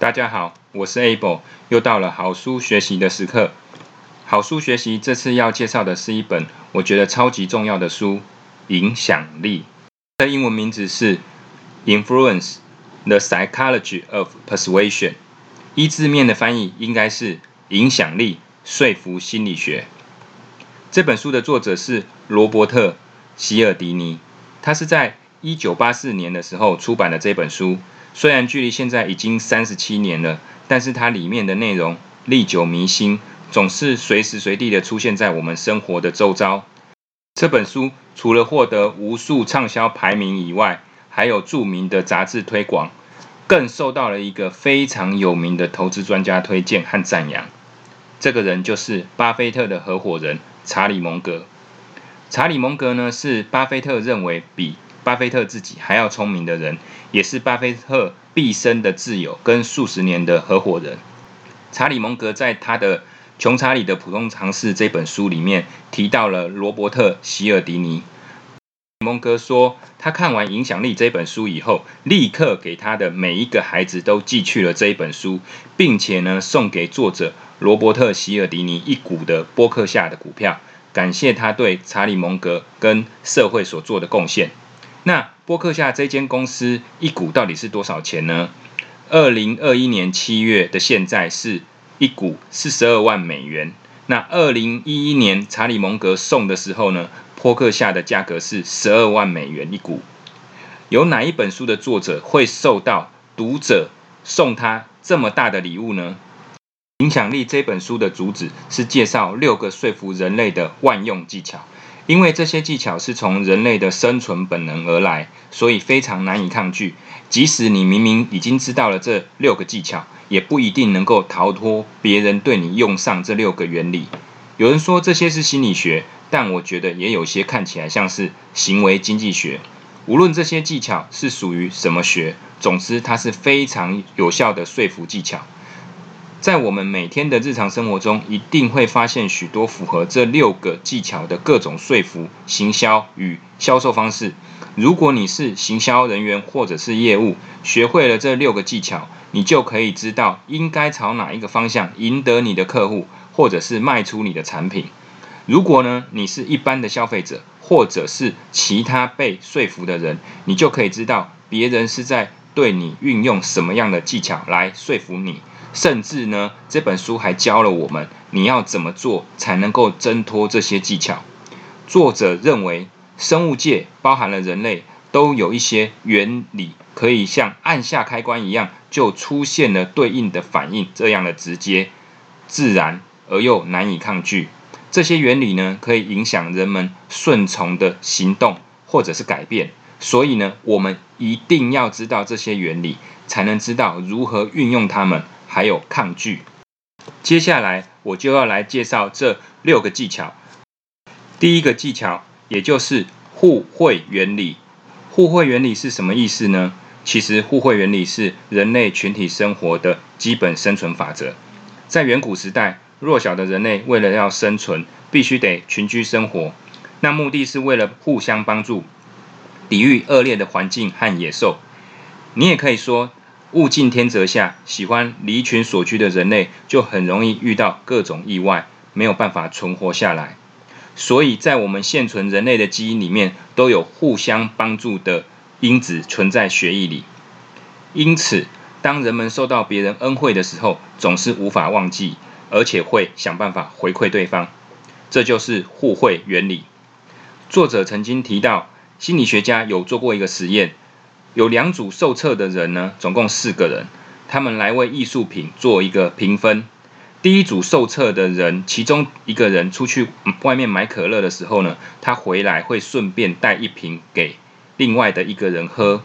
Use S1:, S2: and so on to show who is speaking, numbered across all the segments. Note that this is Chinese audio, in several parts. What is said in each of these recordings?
S1: 大家好，我是 Able，又到了好书学习的时刻。好书学习这次要介绍的是一本我觉得超级重要的书《影响力》，它的英文名字是《Influence: The Psychology of Persuasion》。一字面的翻译应该是“影响力说服心理学”。这本书的作者是罗伯特·希尔迪尼，他是在一九八四年的时候出版的这本书。虽然距离现在已经三十七年了，但是它里面的内容历久弥新，总是随时随地的出现在我们生活的周遭。这本书除了获得无数畅销排名以外，还有著名的杂志推广，更受到了一个非常有名的投资专家推荐和赞扬。这个人就是巴菲特的合伙人查理蒙格。查理蒙格呢，是巴菲特认为比巴菲特自己还要聪明的人，也是巴菲特毕生的挚友跟数十年的合伙人。查理蒙格在他的《穷查理的普通常识》这本书里面提到了罗伯特希尔迪尼。蒙格说，他看完《影响力》这本书以后，立刻给他的每一个孩子都寄去了这一本书，并且呢，送给作者罗伯特希尔迪尼一股的波克夏的股票，感谢他对查理蒙格跟社会所做的贡献。那波克夏这间公司一股到底是多少钱呢？二零二一年七月的现在是一股四十二万美元。那二零一一年查理蒙格送的时候呢，波克夏的价格是十二万美元一股。有哪一本书的作者会受到读者送他这么大的礼物呢？影响力这本书的主旨是介绍六个说服人类的万用技巧。因为这些技巧是从人类的生存本能而来，所以非常难以抗拒。即使你明明已经知道了这六个技巧，也不一定能够逃脱别人对你用上这六个原理。有人说这些是心理学，但我觉得也有些看起来像是行为经济学。无论这些技巧是属于什么学，总之它是非常有效的说服技巧。在我们每天的日常生活中，一定会发现许多符合这六个技巧的各种说服、行销与销售方式。如果你是行销人员或者是业务，学会了这六个技巧，你就可以知道应该朝哪一个方向赢得你的客户，或者是卖出你的产品。如果呢，你是一般的消费者，或者是其他被说服的人，你就可以知道别人是在对你运用什么样的技巧来说服你。甚至呢，这本书还教了我们你要怎么做才能够挣脱这些技巧。作者认为，生物界包含了人类，都有一些原理可以像按下开关一样，就出现了对应的反应，这样的直接、自然而又难以抗拒。这些原理呢，可以影响人们顺从的行动或者是改变。所以呢，我们一定要知道这些原理，才能知道如何运用它们。还有抗拒。接下来我就要来介绍这六个技巧。第一个技巧，也就是互惠原理。互惠原理是什么意思呢？其实互惠原理是人类群体生活的基本生存法则。在远古时代，弱小的人类为了要生存，必须得群居生活。那目的是为了互相帮助，抵御恶劣的环境和野兽。你也可以说。物竞天择下，喜欢离群所居的人类就很容易遇到各种意外，没有办法存活下来。所以在我们现存人类的基因里面，都有互相帮助的因子存在血液里。因此，当人们受到别人恩惠的时候，总是无法忘记，而且会想办法回馈对方。这就是互惠原理。作者曾经提到，心理学家有做过一个实验。有两组受测的人呢，总共四个人，他们来为艺术品做一个评分。第一组受测的人，其中一个人出去外面买可乐的时候呢，他回来会顺便带一瓶给另外的一个人喝。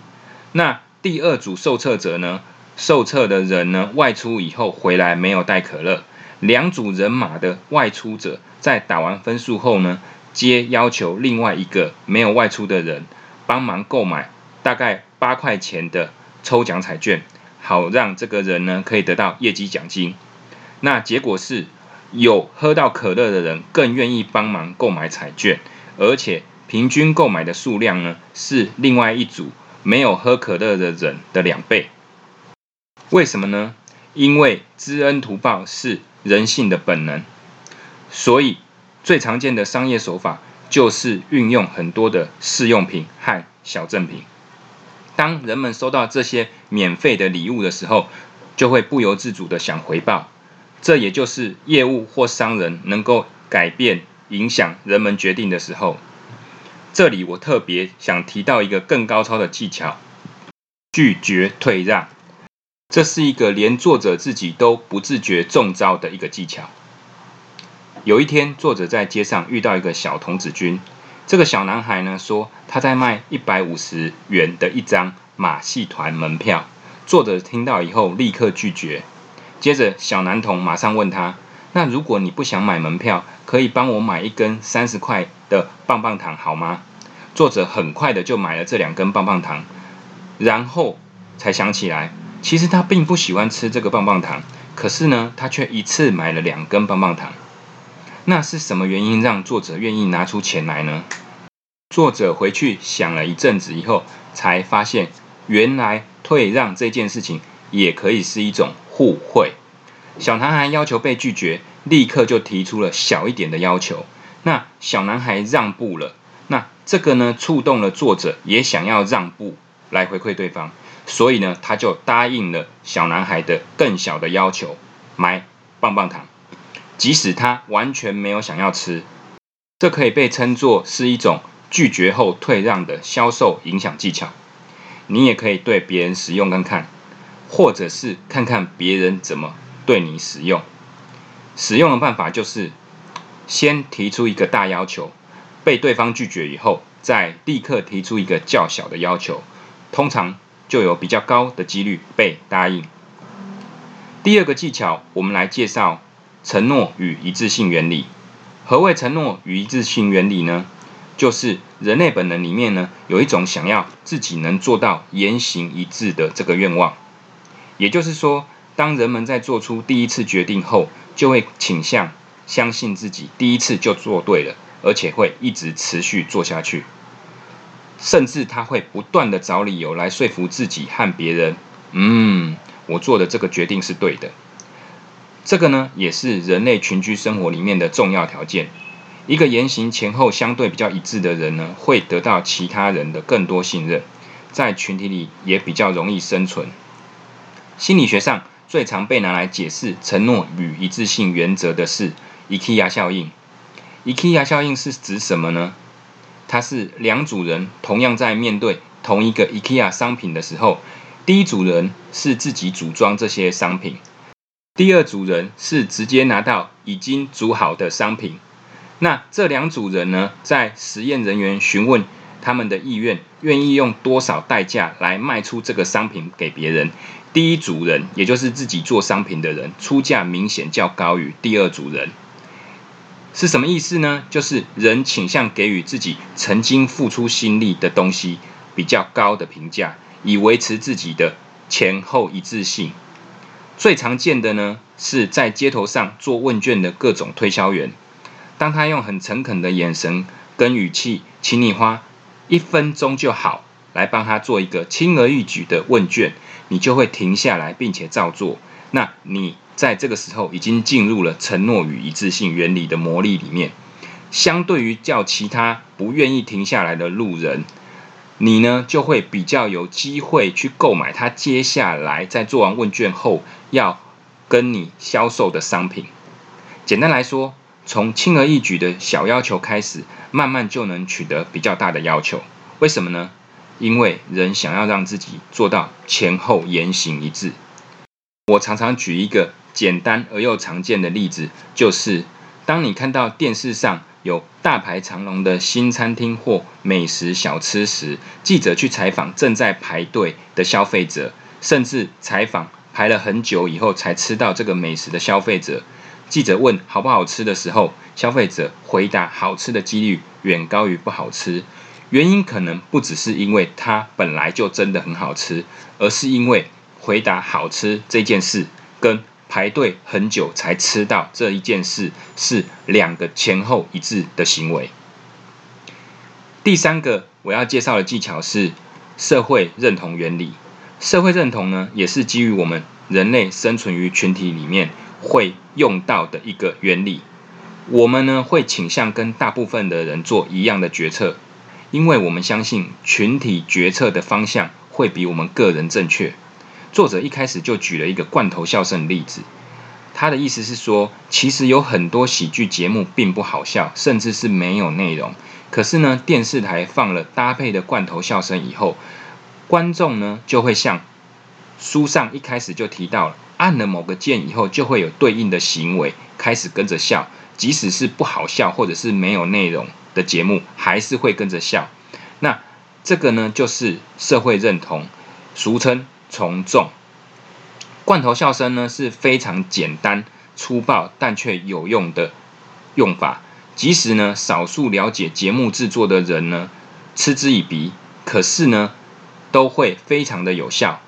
S1: 那第二组受测者呢，受测的人呢，外出以后回来没有带可乐。两组人马的外出者在打完分数后呢，皆要求另外一个没有外出的人帮忙购买大概。八块钱的抽奖彩券，好让这个人呢可以得到业绩奖金。那结果是有喝到可乐的人更愿意帮忙购买彩券，而且平均购买的数量呢是另外一组没有喝可乐的人的两倍。为什么呢？因为知恩图报是人性的本能，所以最常见的商业手法就是运用很多的试用品和小赠品。当人们收到这些免费的礼物的时候，就会不由自主的想回报。这也就是业务或商人能够改变、影响人们决定的时候。这里我特别想提到一个更高超的技巧：拒绝退让。这是一个连作者自己都不自觉中招的一个技巧。有一天，作者在街上遇到一个小童子军。这个小男孩呢说他在卖一百五十元的一张马戏团门票。作者听到以后立刻拒绝。接着，小男童马上问他：“那如果你不想买门票，可以帮我买一根三十块的棒棒糖好吗？”作者很快的就买了这两根棒棒糖，然后才想起来，其实他并不喜欢吃这个棒棒糖，可是呢，他却一次买了两根棒棒糖。那是什么原因让作者愿意拿出钱来呢？作者回去想了一阵子以后，才发现原来退让这件事情也可以是一种互惠。小男孩要求被拒绝，立刻就提出了小一点的要求。那小男孩让步了，那这个呢触动了作者，也想要让步来回馈对方，所以呢他就答应了小男孩的更小的要求，买棒棒糖。即使他完全没有想要吃，这可以被称作是一种拒绝后退让的销售影响技巧。你也可以对别人使用看看，或者是看看别人怎么对你使用。使用的办法就是，先提出一个大要求，被对方拒绝以后，再立刻提出一个较小的要求，通常就有比较高的几率被答应。第二个技巧，我们来介绍。承诺与一致性原理，何谓承诺与一致性原理呢？就是人类本能里面呢，有一种想要自己能做到言行一致的这个愿望。也就是说，当人们在做出第一次决定后，就会倾向相信自己第一次就做对了，而且会一直持续做下去，甚至他会不断的找理由来说服自己和别人，嗯，我做的这个决定是对的。这个呢，也是人类群居生活里面的重要条件。一个言行前后相对比较一致的人呢，会得到其他人的更多信任，在群体里也比较容易生存。心理学上最常被拿来解释承诺与一致性原则的是 IKEA 效应。IKEA 效应是指什么呢？它是两组人同样在面对同一个 IKEA 商品的时候，第一组人是自己组装这些商品。第二组人是直接拿到已经煮好的商品，那这两组人呢，在实验人员询问他们的意愿，愿意用多少代价来卖出这个商品给别人？第一组人，也就是自己做商品的人，出价明显较高于第二组人，是什么意思呢？就是人倾向给予自己曾经付出心力的东西比较高的评价，以维持自己的前后一致性。最常见的呢，是在街头上做问卷的各种推销员。当他用很诚恳的眼神跟语气，请你花一分钟就好，来帮他做一个轻而易举的问卷，你就会停下来并且照做。那你在这个时候已经进入了承诺与一致性原理的魔力里面。相对于叫其他不愿意停下来的路人。你呢就会比较有机会去购买他接下来在做完问卷后要跟你销售的商品。简单来说，从轻而易举的小要求开始，慢慢就能取得比较大的要求。为什么呢？因为人想要让自己做到前后言行一致。我常常举一个简单而又常见的例子，就是当你看到电视上。有大排长龙的新餐厅或美食小吃时，记者去采访正在排队的消费者，甚至采访排了很久以后才吃到这个美食的消费者。记者问好不好吃的时候，消费者回答好吃的几率远高于不好吃。原因可能不只是因为它本来就真的很好吃，而是因为回答好吃这件事跟。排队很久才吃到这一件事，是两个前后一致的行为。第三个我要介绍的技巧是社会认同原理。社会认同呢，也是基于我们人类生存于群体里面会用到的一个原理。我们呢会倾向跟大部分的人做一样的决策，因为我们相信群体决策的方向会比我们个人正确。作者一开始就举了一个罐头笑声的例子，他的意思是说，其实有很多喜剧节目并不好笑，甚至是没有内容。可是呢，电视台放了搭配的罐头笑声以后，观众呢就会像书上一开始就提到了，按了某个键以后，就会有对应的行为开始跟着笑，即使是不好笑或者是没有内容的节目，还是会跟着笑。那这个呢，就是社会认同，俗称。从众，罐头笑声呢是非常简单粗暴但却有用的用法。即使呢少数了解节目制作的人呢嗤之以鼻，可是呢都会非常的有效。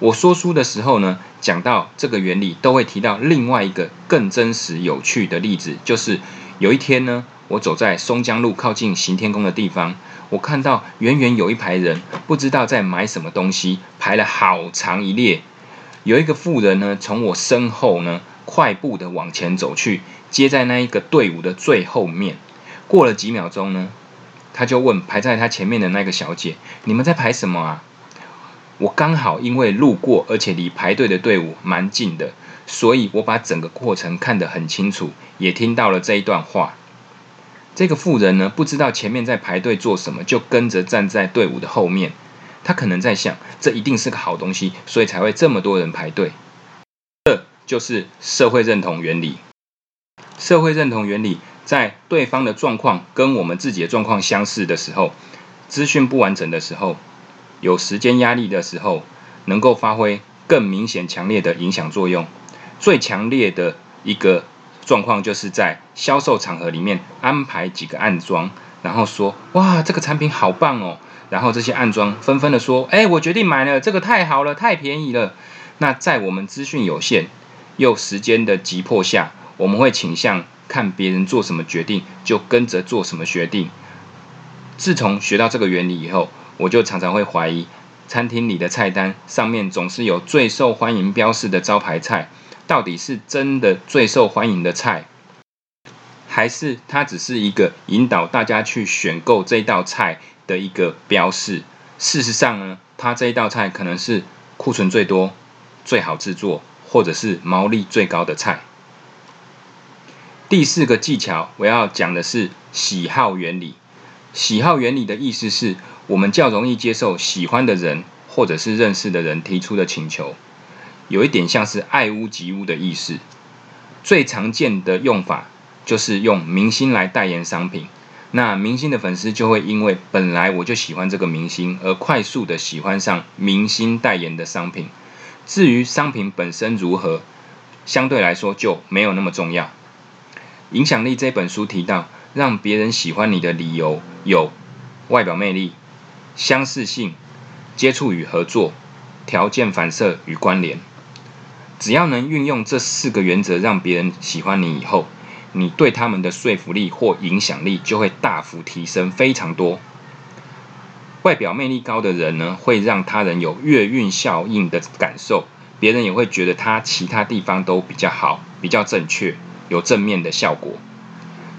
S1: 我说书的时候呢讲到这个原理，都会提到另外一个更真实有趣的例子，就是有一天呢我走在松江路靠近行天宫的地方。我看到远远有一排人，不知道在买什么东西，排了好长一列。有一个妇人呢，从我身后呢，快步的往前走去，接在那一个队伍的最后面。过了几秒钟呢，他就问排在他前面的那个小姐：“你们在排什么啊？”我刚好因为路过，而且离排队的队伍蛮近的，所以我把整个过程看得很清楚，也听到了这一段话。这个妇人呢，不知道前面在排队做什么，就跟着站在队伍的后面。他可能在想，这一定是个好东西，所以才会这么多人排队。这就是社会认同原理。社会认同原理在对方的状况跟我们自己的状况相似的时候，资讯不完整的时候，有时间压力的时候，能够发挥更明显、强烈的影响作用。最强烈的一个。状况就是在销售场合里面安排几个暗装，然后说哇这个产品好棒哦，然后这些暗装纷纷的说，哎我决定买了，这个太好了，太便宜了。那在我们资讯有限又时间的急迫下，我们会倾向看别人做什么决定就跟着做什么决定。自从学到这个原理以后，我就常常会怀疑餐厅里的菜单上面总是有最受欢迎标示的招牌菜。到底是真的最受欢迎的菜，还是它只是一个引导大家去选购这道菜的一个标示？事实上呢，它这一道菜可能是库存最多、最好制作，或者是毛利最高的菜。第四个技巧我要讲的是喜好原理。喜好原理的意思是我们较容易接受喜欢的人或者是认识的人提出的请求。有一点像是爱屋及乌的意思。最常见的用法就是用明星来代言商品，那明星的粉丝就会因为本来我就喜欢这个明星，而快速的喜欢上明星代言的商品。至于商品本身如何，相对来说就没有那么重要。影响力这本书提到，让别人喜欢你的理由有外表魅力、相似性、接触与合作、条件反射与关联。只要能运用这四个原则，让别人喜欢你以后，你对他们的说服力或影响力就会大幅提升，非常多。外表魅力高的人呢，会让他人有月运效应的感受，别人也会觉得他其他地方都比较好，比较正确，有正面的效果，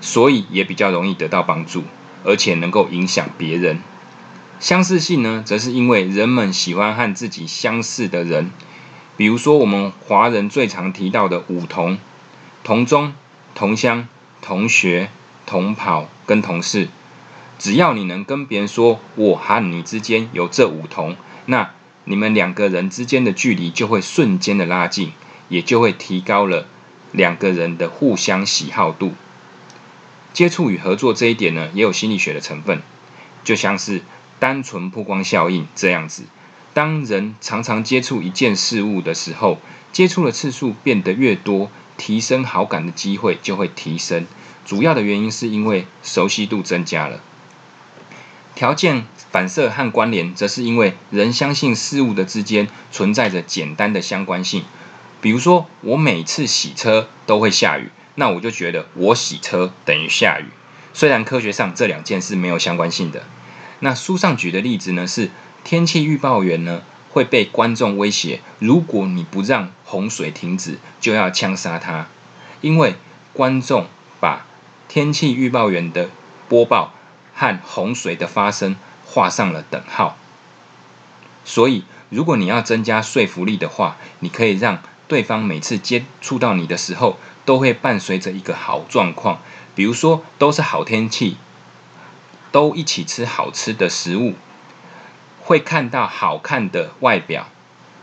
S1: 所以也比较容易得到帮助，而且能够影响别人。相似性呢，则是因为人们喜欢和自己相似的人。比如说，我们华人最常提到的五同：同宗、同乡、同学、同跑跟同事。只要你能跟别人说我和你之间有这五同，那你们两个人之间的距离就会瞬间的拉近，也就会提高了两个人的互相喜好度。接触与合作这一点呢，也有心理学的成分，就像是单纯曝光效应这样子。当人常常接触一件事物的时候，接触的次数变得越多，提升好感的机会就会提升。主要的原因是因为熟悉度增加了。条件反射和关联，则是因为人相信事物的之间存在着简单的相关性。比如说，我每次洗车都会下雨，那我就觉得我洗车等于下雨。虽然科学上这两件是没有相关性的。那书上举的例子呢是。天气预报员呢会被观众威胁，如果你不让洪水停止，就要枪杀他。因为观众把天气预报员的播报和洪水的发生画上了等号。所以，如果你要增加说服力的话，你可以让对方每次接触到你的时候，都会伴随着一个好状况，比如说都是好天气，都一起吃好吃的食物。会看到好看的外表，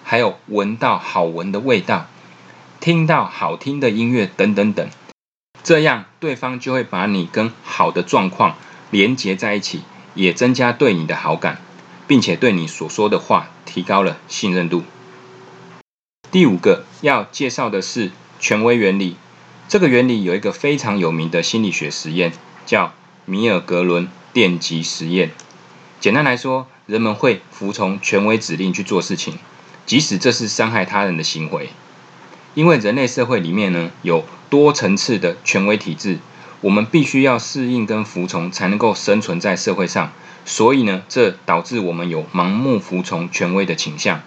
S1: 还有闻到好闻的味道，听到好听的音乐等等等，这样对方就会把你跟好的状况连接在一起，也增加对你的好感，并且对你所说的话提高了信任度。第五个要介绍的是权威原理，这个原理有一个非常有名的心理学实验，叫米尔格伦电极实验。简单来说，人们会服从权威指令去做事情，即使这是伤害他人的行为。因为人类社会里面呢有多层次的权威体制，我们必须要适应跟服从才能够生存在社会上。所以呢，这导致我们有盲目服从权威的倾向。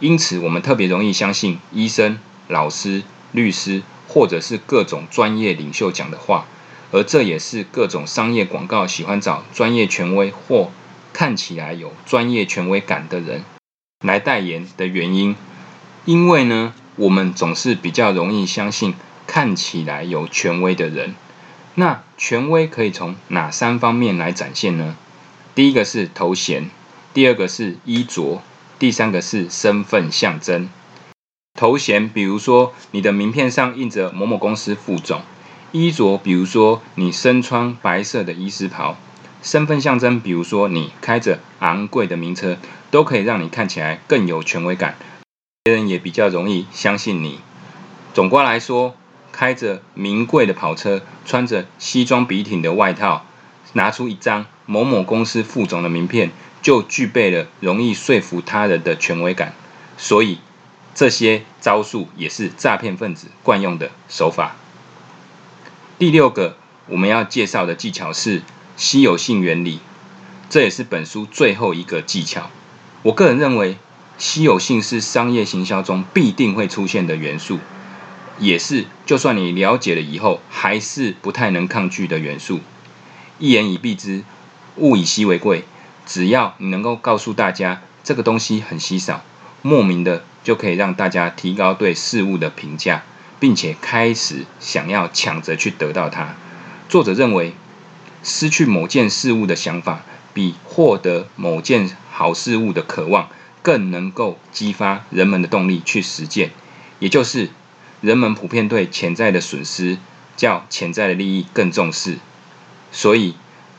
S1: 因此，我们特别容易相信医生、老师、律师或者是各种专业领袖讲的话，而这也是各种商业广告喜欢找专业权威或。看起来有专业权威感的人来代言的原因，因为呢，我们总是比较容易相信看起来有权威的人。那权威可以从哪三方面来展现呢？第一个是头衔，第二个是衣着，第三个是身份象征。头衔，比如说你的名片上印着某某公司副总；衣着，比如说你身穿白色的医师袍。身份象征，比如说你开着昂贵的名车，都可以让你看起来更有权威感，别人也比较容易相信你。总括来说，开着名贵的跑车，穿着西装笔挺的外套，拿出一张某某公司副总的名片，就具备了容易说服他人的权威感。所以，这些招数也是诈骗分子惯用的手法。第六个我们要介绍的技巧是。稀有性原理，这也是本书最后一个技巧。我个人认为，稀有性是商业行销中必定会出现的元素，也是就算你了解了以后，还是不太能抗拒的元素。一言以蔽之，物以稀为贵。只要你能够告诉大家这个东西很稀少，莫名的就可以让大家提高对事物的评价，并且开始想要抢着去得到它。作者认为。失去某件事物的想法，比获得某件好事物的渴望更能够激发人们的动力去实践。也就是，人们普遍对潜在的损失较潜在的利益更重视。所以，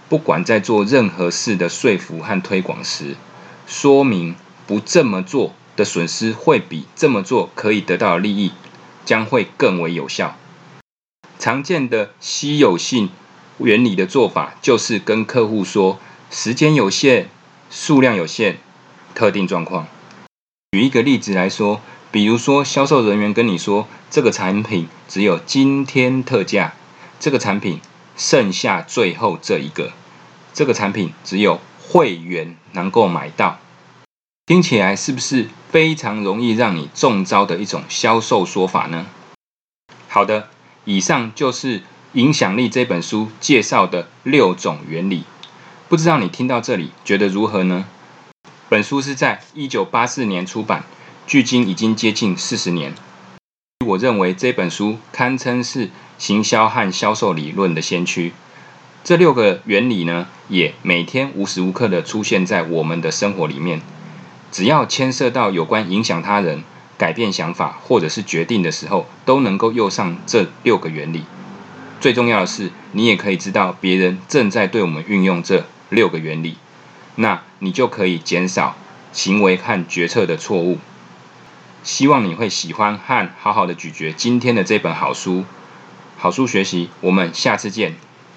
S1: 不管在做任何事的说服和推广时，说明不这么做的损失会比这么做可以得到的利益将会更为有效。常见的稀有性。原理的做法就是跟客户说，时间有限，数量有限，特定状况。举一个例子来说，比如说销售人员跟你说，这个产品只有今天特价，这个产品剩下最后这一个，这个产品只有会员能够买到，听起来是不是非常容易让你中招的一种销售说法呢？好的，以上就是。影响力这本书介绍的六种原理，不知道你听到这里觉得如何呢？本书是在一九八四年出版，距今已经接近四十年。我认为这本书堪称是行销和销售理论的先驱。这六个原理呢，也每天无时无刻的出现在我们的生活里面。只要牵涉到有关影响他人、改变想法或者是决定的时候，都能够用上这六个原理。最重要的是，你也可以知道别人正在对我们运用这六个原理，那你就可以减少行为和决策的错误。希望你会喜欢和好好的咀嚼今天的这本好书。好书学习，我们下次见。